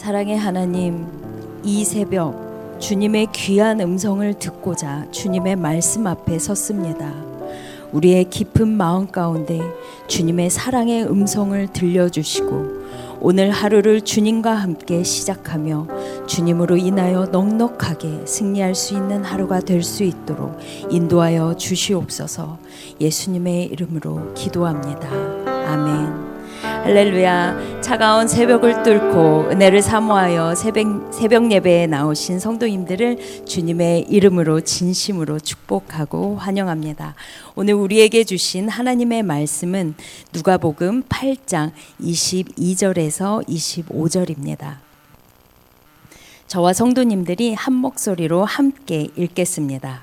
사랑의 하나님, 이 새벽 주님의 귀한 음성을 듣고자 주님의 말씀 앞에 섰습니다. 우리의 깊은 마음 가운데 주님의 사랑의 음성을 들려주시고 오늘 하루를 주님과 함께 시작하며 주님으로 인하여 넉넉하게 승리할 수 있는 하루가 될 수 있도록 인도하여 주시옵소서 예수님의 이름으로 기도합니다. 아멘. 할렐루야. 차가운 새벽을 뚫고 은혜를 사모하여 새벽, 새벽 예배에 나오신 성도님들을 주님의 이름으로 진심으로 축복하고 환영합니다. 오늘 우리에게 주신 하나님의 말씀은 누가복음 8장 22절에서 25절입니다. 저와 성도님들이 한 목소리로 함께 읽겠습니다.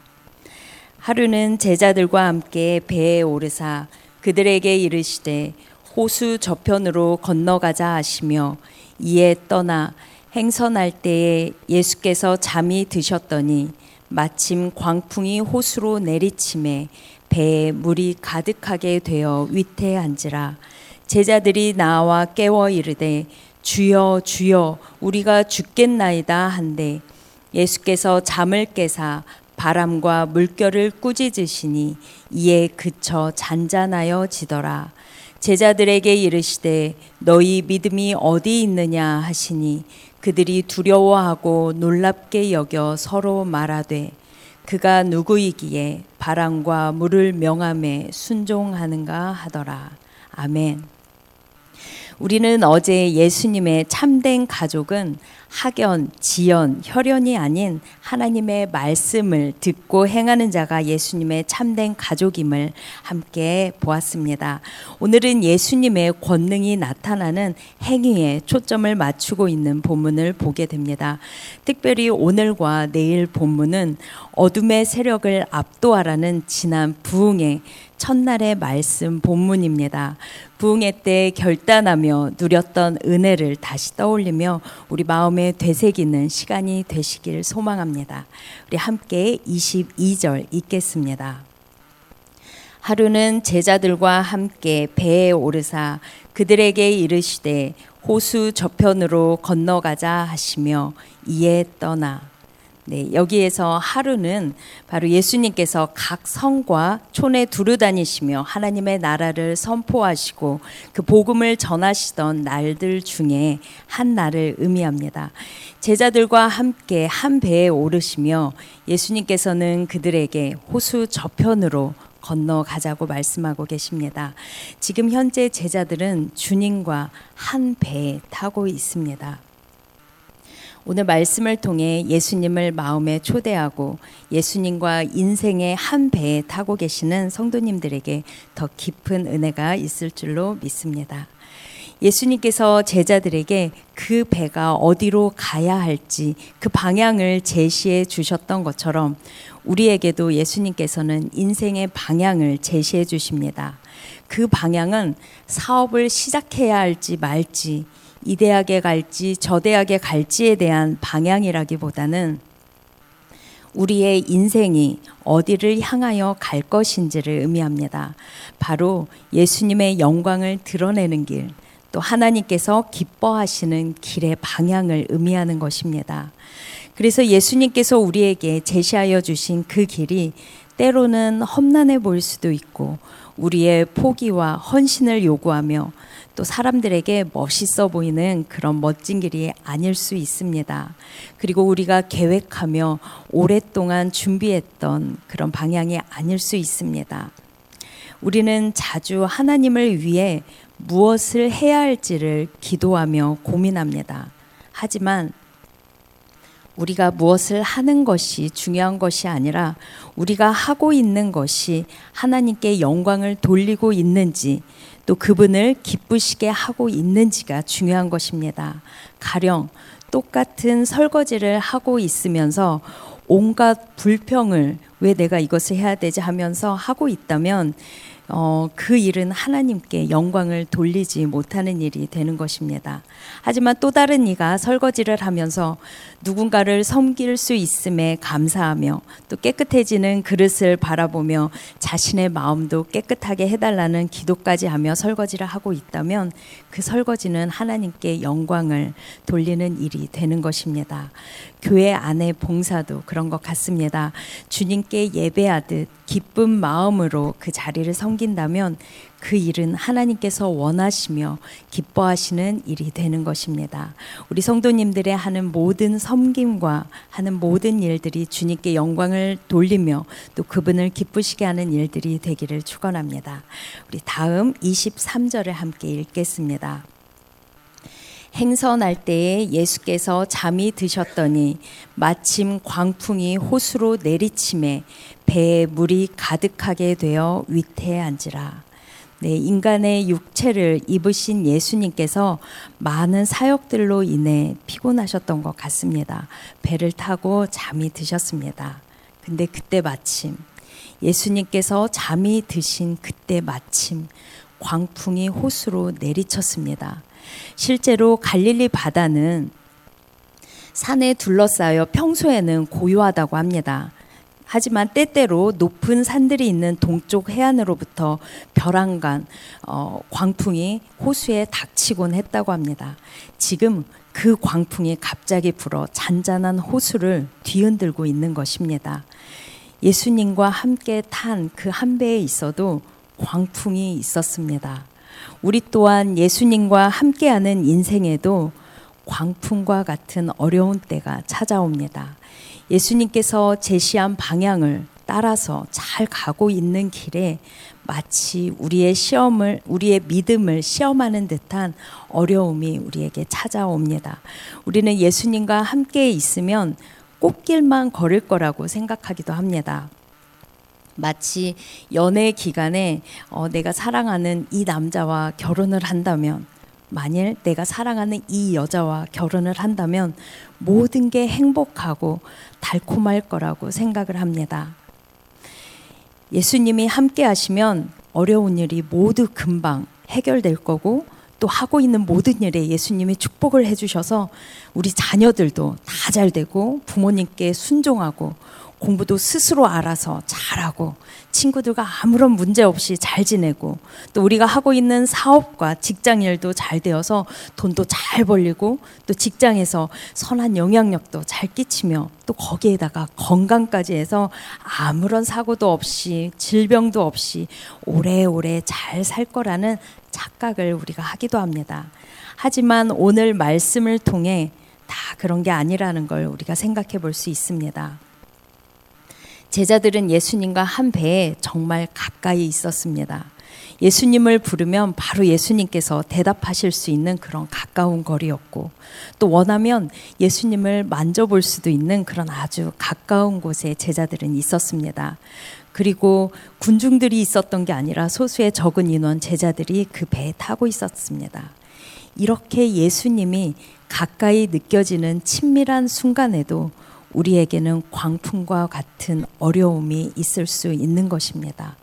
하루는 제자들과 함께 배에 오르사 그들에게 이르시되 호수 저편으로 건너가자 하시며 이에 떠나 행선할 때에 예수께서 잠이 드셨더니 마침 광풍이 호수로 내리침에 배에 물이 가득하게 되어 위태에 앉으라. 제자들이 나와 깨워 이르되 주여 주여 우리가 죽겠나이다 한데 예수께서 잠을 깨사 바람과 물결을 꾸짖으시니 이에 그쳐 잔잔하여 지더라 제자들에게 이르시되 너희 믿음이 어디 있느냐 하시니 그들이 두려워하고 놀랍게 여겨 서로 말하되 그가 누구이기에 바람과 물을 명함에 순종하는가 하더라. 아멘. 우리는 어제 예수님의 참된 가족은 학연, 지연, 혈연이 아닌 하나님의 말씀을 듣고 행하는 자가 예수님의 참된 가족임을 함께 보았습니다. 오늘은 예수님의 권능이 나타나는 행위에 초점을 맞추고 있는 본문을 보게 됩니다. 특별히 오늘과 내일 본문은 어둠의 세력을 압도하라는 지난 부흥의 첫날의 말씀 본문입니다. 부흥회 때 결단하며 누렸던 은혜를 다시 떠올리며 우리 마음에 되새기는 시간이 되시길 소망합니다. 우리 함께 22절 읽겠습니다. 하루는 제자들과 함께 배에 오르사 그들에게 이르시되 호수 저편으로 건너가자 하시며 이에 떠나 네, 여기에서 하루는 바로 예수님께서 각 성과 촌에 두루 다니시며 하나님의 나라를 선포하시고 그 복음을 전하시던 날들 중에 한 날을 의미합니다. 제자들과 함께 한 배에 오르시며 예수님께서는 그들에게 호수 저편으로 건너가자고 말씀하고 계십니다. 지금 현재 제자들은 주님과 한 배에 타고 있습니다. 오늘 말씀을 통해 예수님을 마음에 초대하고 예수님과 인생의 한 배에 타고 계시는 성도님들에게 더 깊은 은혜가 있을 줄로 믿습니다. 예수님께서 제자들에게 그 배가 어디로 가야 할지 그 방향을 제시해 주셨던 것처럼 우리에게도 예수님께서는 인생의 방향을 제시해 주십니다. 그 방향은 사업을 시작해야 할지 말지 이 대학에 갈지 저 대학에 갈지에 대한 방향이라기보다는 우리의 인생이 어디를 향하여 갈 것인지를 의미합니다. 바로 예수님의 영광을 드러내는 길, 또 하나님께서 기뻐하시는 길의 방향을 의미하는 것입니다. 그래서 예수님께서 우리에게 제시하여 주신 그 길이 때로는 험난해 보일 수도 있고 우리의 포기와 헌신을 요구하며 또 사람들에게 멋있어 보이는 그런 멋진 길이 아닐 수 있습니다. 그리고 우리가 계획하며 오랫동안 준비했던 그런 방향이 아닐 수 있습니다. 우리는 자주 하나님을 위해 무엇을 해야 할지를 기도하며 고민합니다. 하지만 우리가 무엇을 하는 것이 중요한 것이 아니라 우리가 하고 있는 것이 하나님께 영광을 돌리고 있는지 또 그분을 기쁘시게 하고 있는지가 중요한 것입니다. 가령 똑같은 설거지를 하고 있으면서 온갖 불평을 왜 내가 이것을 해야 되지 하면서 하고 있다면 어, 그 일은 하나님께 영광을 돌리지 못하는 일이 되는 것입니다. 하지만 또 다른 이가 설거지를 하면서 누군가를 섬길 수 있음에 감사하며 또 깨끗해지는 그릇을 바라보며 자신의 마음도 깨끗하게 해달라는 기도까지 하며 설거지를 하고 있다면 그 설거지는 하나님께 영광을 돌리는 일이 되는 것입니다. 교회 안의 봉사도 그런 것 같습니다. 주님께 예배하듯 기쁜 마음으로 그 자리를 섬 긴다면 그 일은 하나님께서 원하시며 기뻐하시는 일이 되는 것입니다. 우리 성도님들의 하는 모든 섬김과 하는 모든 일들이 주님께 영광을 돌리며 또 그분을 기쁘시게 하는 일들이 되기를 축원합니다. 우리 다음 23절을 함께 읽겠습니다. 행선할 때에 예수께서 잠이 드셨더니 마침 광풍이 호수로 내리침에 배에 물이 가득하게 되어 위태에 앉으라. 네, 인간의 육체를 입으신 예수님께서 많은 사역들로 인해 피곤하셨던 것 같습니다. 배를 타고 잠이 드셨습니다. 근데 그때 마침 예수님께서 잠이 드신 그때 마침 광풍이 호수로 내리쳤습니다. 실제로 갈릴리 바다는 산에 둘러싸여 평소에는 고요하다고 합니다. 하지만 때때로 높은 산들이 있는 동쪽 해안으로부터 벼랑간 어, 광풍이 호수에 닥치곤 했다고 합니다. 지금 그 광풍이 갑자기 불어 잔잔한 호수를 뒤흔들고 있는 것입니다. 예수님과 함께 탄 그 한 배에 있어도 광풍이 있었습니다. 우리 또한 예수님과 함께하는 인생에도 광풍과 같은 어려운 때가 찾아옵니다. 예수님께서 제시한 방향을 따라서 잘 가고 있는 길에 마치 우리의 시험을, 우리의 믿음을 시험하는 듯한 어려움이 우리에게 찾아옵니다. 우리는 예수님과 함께 있으면 꽃길만 걸을 거라고 생각하기도 합니다. 마치 연애 기간에 어, 내가 사랑하는 이 남자와 결혼을 한다면 만일 내가 사랑하는 이 여자와 결혼을 한다면 모든 게 행복하고 달콤할 거라고 생각을 합니다. 예수님이 함께 하시면 어려운 일이 모두 금방 해결될 거고 또 하고 있는 모든 일에 예수님이 축복을 해주셔서 우리 자녀들도 다 잘 되고 부모님께 순종하고 공부도 스스로 알아서 잘하고 친구들과 아무런 문제 없이 잘 지내고 또 우리가 하고 있는 사업과 직장 일도 잘 되어서 돈도 잘 벌리고 또 직장에서 선한 영향력도 잘 끼치며 또 거기에다가 건강까지 해서 아무런 사고도 없이 질병도 없이 오래오래 잘 살 거라는 착각을 우리가 하기도 합니다. 하지만 오늘 말씀을 통해 다 그런 게 아니라는 걸 우리가 생각해 볼 수 있습니다. 제자들은 예수님과 한 배에 정말 가까이 있었습니다. 예수님을 부르면 바로 예수님께서 대답하실 수 있는 그런 가까운 거리였고 또 원하면 예수님을 만져볼 수도 있는 그런 아주 가까운 곳에 제자들은 있었습니다. 그리고 군중들이 있었던 게 아니라 소수의 적은 인원 제자들이 그 배에 타고 있었습니다. 이렇게 예수님이 가까이 느껴지는 친밀한 순간에도 우리에게는 광풍과 같은 어려움이 있을 수 있는 것입니다.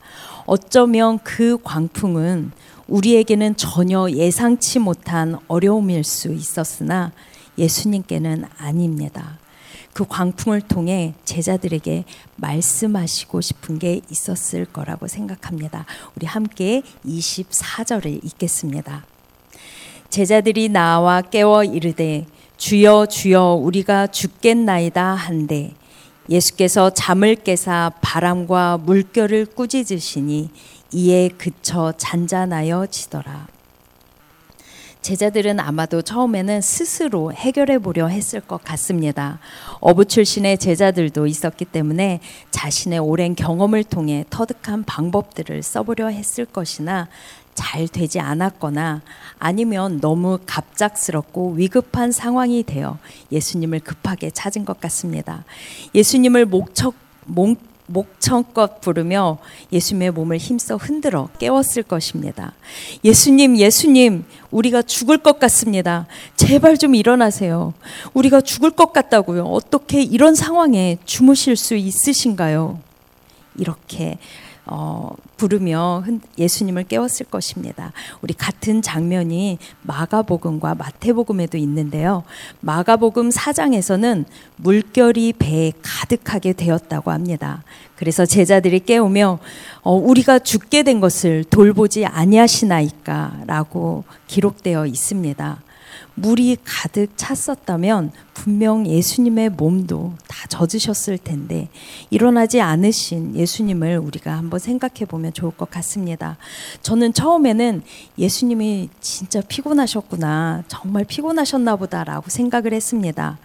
어쩌면 그 광풍은 우리에게는 전혀 예상치 못한 어려움일 수 있었으나 예수님께는 아닙니다. 그 광풍을 통해 제자들에게 말씀하시고 싶은 게 있었을 거라고 생각합니다. 우리 함께 24절을 읽겠습니다. 제자들이 나와 깨워 이르되 주여 주여 우리가 죽겠나이다 한데 예수께서 잠을 깨사 바람과 물결을 꾸짖으시니 이에 그쳐 잔잔하여 지더라. 제자들은 아마도 처음에는 스스로 해결해 보려 했을 것 같습니다. 어부 출신의 제자들도 있었기 때문에 자신의 오랜 경험을 통해 터득한 방법들을 써보려 했을 것이나 잘 되지 않았거나 아니면 너무 갑작스럽고 위급한 상황이 되어 예수님을 급하게 찾은 것 같습니다. 예수님을 목적, 목, 목청껏 부르며 예수님의 몸을 힘써 흔들어 깨웠을 것입니다. 예수님, 예수님, 우리가 죽을 것 같습니다. 제발 좀 일어나세요. 우리가 죽을 것 같다고요. 어떻게 이런 상황에 주무실 수 있으신가요? 이렇게 어, 부르며 예수님을 깨웠을 것입니다. 우리 같은 장면이 마가복음과 마태복음에도 있는데요. 마가복음 4장에서는 물결이 배에 가득하게 되었다고 합니다. 그래서 제자들이 깨우며 어, 우리가 죽게 된 것을 돌보지 아니하시나이까라고 기록되어 있습니다. 물이 가득 찼었다면 분명 예수님의 몸도 다 젖으셨을 텐데 일어나지 않으신 예수님을 우리가 한번 생각해 보면 좋을 것 같습니다. 저는 처음에는 예수님이 진짜 피곤하셨구나. 정말 피곤하셨나 보다라고 생각을 했습니다.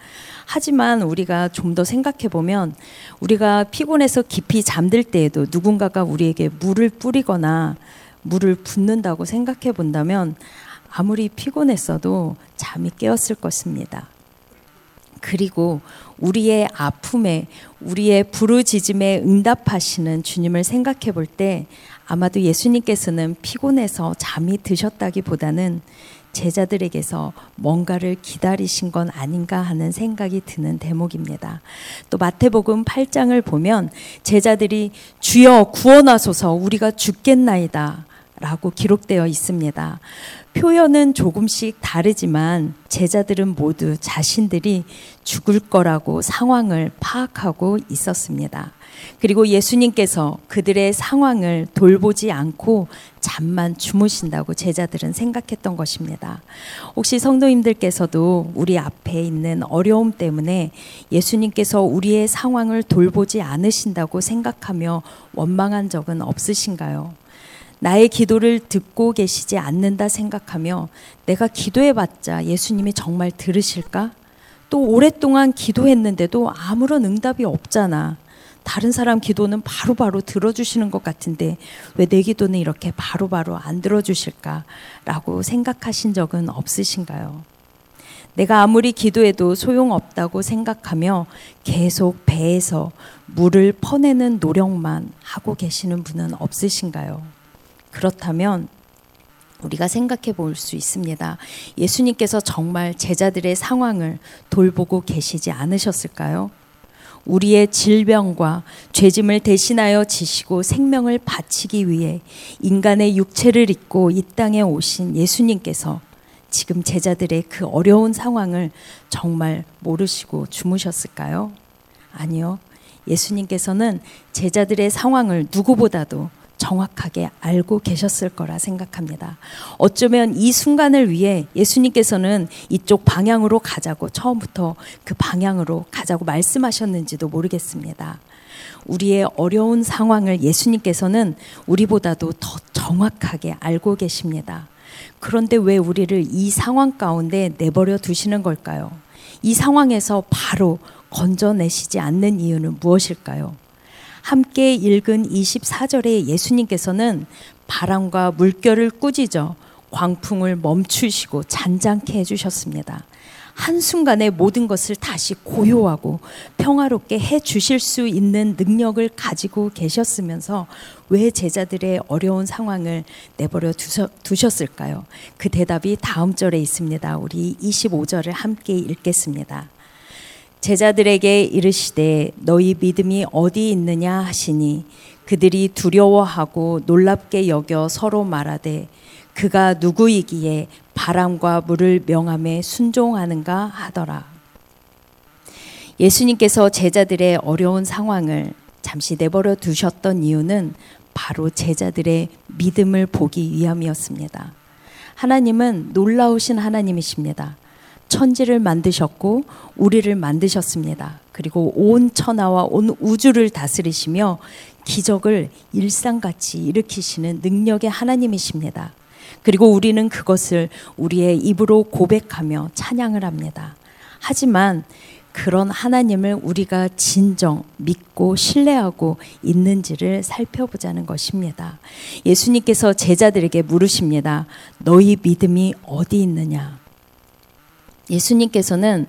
하지만 우리가 좀 더 생각해 보면 우리가 피곤해서 깊이 잠들 때에도 누군가가 우리에게 물을 뿌리거나 물을 붓는다고 생각해 본다면 아무리 피곤했어도 잠이 깨었을 것입니다. 그리고 우리의 아픔에 우리의 부르짖음에 응답하시는 주님을 생각해 볼 때 아마도 예수님께서는 피곤해서 잠이 드셨다기보다는 제자들에게서 뭔가를 기다리신 건 아닌가 하는 생각이 드는 대목입니다. 또 마태복음 8장을 보면 제자들이 주여 구원하소서 우리가 죽겠나이다 라고 기록되어 있습니다. 표현은 조금씩 다르지만 제자들은 모두 자신들이 죽을 거라고 상황을 파악하고 있었습니다. 그리고 예수님께서 그들의 상황을 돌보지 않고 잠만 주무신다고 제자들은 생각했던 것입니다. 혹시 성도님들께서도 우리 앞에 있는 어려움 때문에 예수님께서 우리의 상황을 돌보지 않으신다고 생각하며 원망한 적은 없으신가요? 나의 기도를 듣고 계시지 않는다 생각하며 내가 기도해봤자 예수님이 정말 들으실까? 또 오랫동안 기도했는데도 아무런 응답이 없잖아. 다른 사람 기도는 바로바로 바로 들어주시는 것 같은데 왜 내 기도는 이렇게 바로바로 바로 안 들어주실까라고 생각하신 적은 없으신가요? 내가 아무리 기도해도 소용없다고 생각하며 계속 배에서 물을 퍼내는 노력만 하고 계시는 분은 없으신가요? 그렇다면 우리가 생각해 볼 수 있습니다. 예수님께서 정말 제자들의 상황을 돌보고 계시지 않으셨을까요? 우리의 질병과 죄짐을 대신하여 지시고 생명을 바치기 위해 인간의 육체를 입고 이 땅에 오신 예수님께서 지금 제자들의 그 어려운 상황을 정말 모르시고 주무셨을까요? 아니요. 예수님께서는 제자들의 상황을 누구보다도 정확하게 알고 계셨을 거라 생각합니다. 어쩌면 이 순간을 위해 예수님께서는 이쪽 방향으로 가자고 처음부터 그 방향으로 가자고 말씀하셨는지도 모르겠습니다. 우리의 어려운 상황을 예수님께서는 우리보다도 더 정확하게 알고 계십니다. 그런데 왜 우리를 이 상황 가운데 내버려 두시는 걸까요? 이 상황에서 바로 건져내시지 않는 이유는 무엇일까요? 함께 읽은 24절에 예수님께서는 바람과 물결을 꾸짖어 광풍을 멈추시고 잔잔케 해주셨습니다. 한순간에 모든 것을 다시 고요하고 평화롭게 해 주실 수 있는 능력을 가지고 계셨으면서 왜 제자들의 어려운 상황을 내버려 두셨을까요? 그 대답이 다음 절에 있습니다. 우리 25절을 함께 읽겠습니다. 제자들에게 이르시되 너희 믿음이 어디 있느냐 하시니 그들이 두려워하고 놀랍게 여겨 서로 말하되 그가 누구이기에 바람과 물을 명함에 순종하는가 하더라. 예수님께서 제자들의 어려운 상황을 잠시 내버려 두셨던 이유는 바로 제자들의 믿음을 보기 위함이었습니다. 하나님은 놀라우신 하나님이십니다. 천지를 만드셨고 우리를 만드셨습니다. 그리고 온 천하와 온 우주를 다스리시며 기적을 일상같이 일으키시는 능력의 하나님이십니다. 그리고 우리는 그것을 우리의 입으로 고백하며 찬양을 합니다. 하지만 그런 하나님을 우리가 진정 믿고 신뢰하고 있는지를 살펴보자는 것입니다. 예수님께서 제자들에게 물으십니다. 너희 믿음이 어디 있느냐? 예수님께서는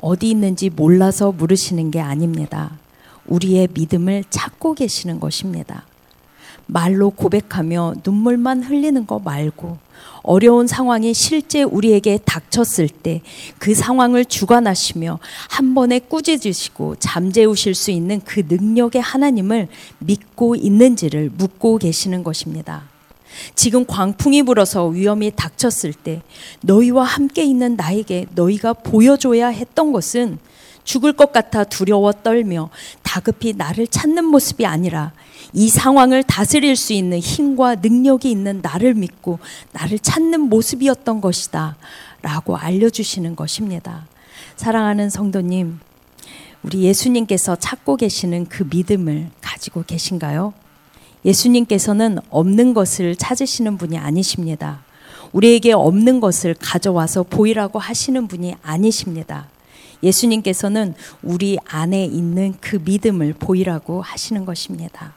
어디 있는지 몰라서 물으시는 게 아닙니다. 우리의 믿음을 찾고 계시는 것입니다. 말로 고백하며 눈물만 흘리는 거 말고 어려운 상황이 실제 우리에게 닥쳤을 때 그 상황을 주관하시며 한 번에 꾸짖으시고 잠재우실 수 있는 그 능력의 하나님을 믿고 있는지를 묻고 계시는 것입니다. 지금 광풍이 불어서 위험이 닥쳤을 때 너희와 함께 있는 나에게 너희가 보여줘야 했던 것은 죽을 것 같아 두려워 떨며 다급히 나를 찾는 모습이 아니라 이 상황을 다스릴 수 있는 힘과 능력이 있는 나를 믿고 나를 찾는 모습이었던 것이다. 라고 알려주시는 것입니다. 사랑하는 성도님, 우리 예수님께서 찾고 계시는 그 믿음을 가지고 계신가요? 예수님께서는 없는 것을 찾으시는 분이 아니십니다. 우리에게 없는 것을 가져와서 보이라고 하시는 분이 아니십니다. 예수님께서는 우리 안에 있는 그 믿음을 보이라고 하시는 것입니다.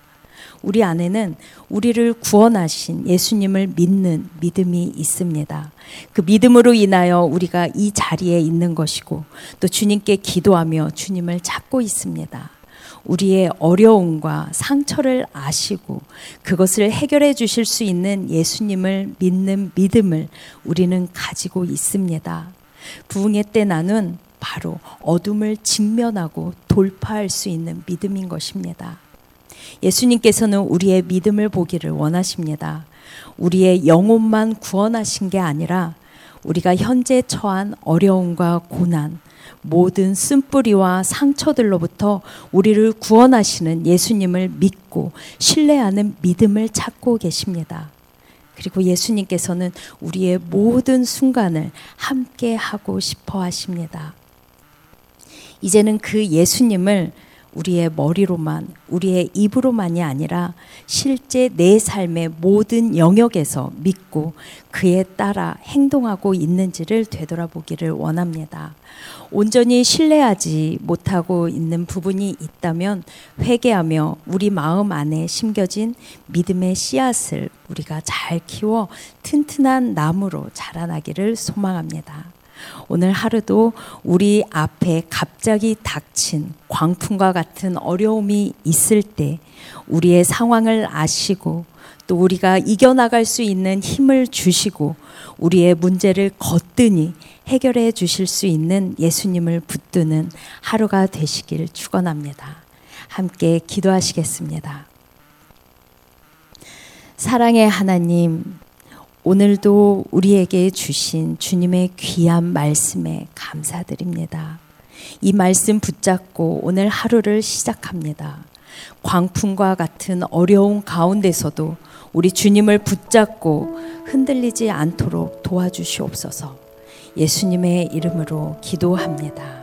우리 안에는 우리를 구원하신 예수님을 믿는 믿음이 있습니다. 그 믿음으로 인하여 우리가 이 자리에 있는 것이고 또 주님께 기도하며 주님을 찾고 있습니다. 우리의 어려움과 상처를 아시고 그것을 해결해 주실 수 있는 예수님을 믿는 믿음을 우리는 가지고 있습니다. 부흥의 때 나는 바로 어둠을 직면하고 돌파할 수 있는 믿음인 것입니다. 예수님께서는 우리의 믿음을 보기를 원하십니다. 우리의 영혼만 구원하신 게 아니라 우리가 현재 처한 어려움과 고난, 모든 쓴뿌리와 상처들로부터 우리를 구원하시는 예수님을 믿고 신뢰하는 믿음을 찾고 계십니다. 그리고 예수님께서는 우리의 모든 순간을 함께 하고 싶어 하십니다. 이제는 그 예수님을 우리의 머리로만, 우리의 입으로만이 아니라 실제 내 삶의 모든 영역에서 믿고 그에 따라 행동하고 있는지를 되돌아보기를 원합니다. 온전히 신뢰하지 못하고 있는 부분이 있다면 회개하며 우리 마음 안에 심겨진 믿음의 씨앗을 우리가 잘 키워 튼튼한 나무로 자라나기를 소망합니다. 오늘 하루도 우리 앞에 갑자기 닥친 광풍과 같은 어려움이 있을 때 우리의 상황을 아시고 또 우리가 이겨나갈 수 있는 힘을 주시고 우리의 문제를 거뜬히 해결해 주실 수 있는 예수님을 붙드는 하루가 되시길 축원합니다. 함께 기도하시겠습니다. 사랑의 하나님, 오늘도 우리에게 주신 주님의 귀한 말씀에 감사드립니다. 이 말씀 붙잡고 오늘 하루를 시작합니다. 광풍과 같은 어려운 가운데서도 우리 주님을 붙잡고 흔들리지 않도록 도와주시옵소서 예수님의 이름으로 기도합니다.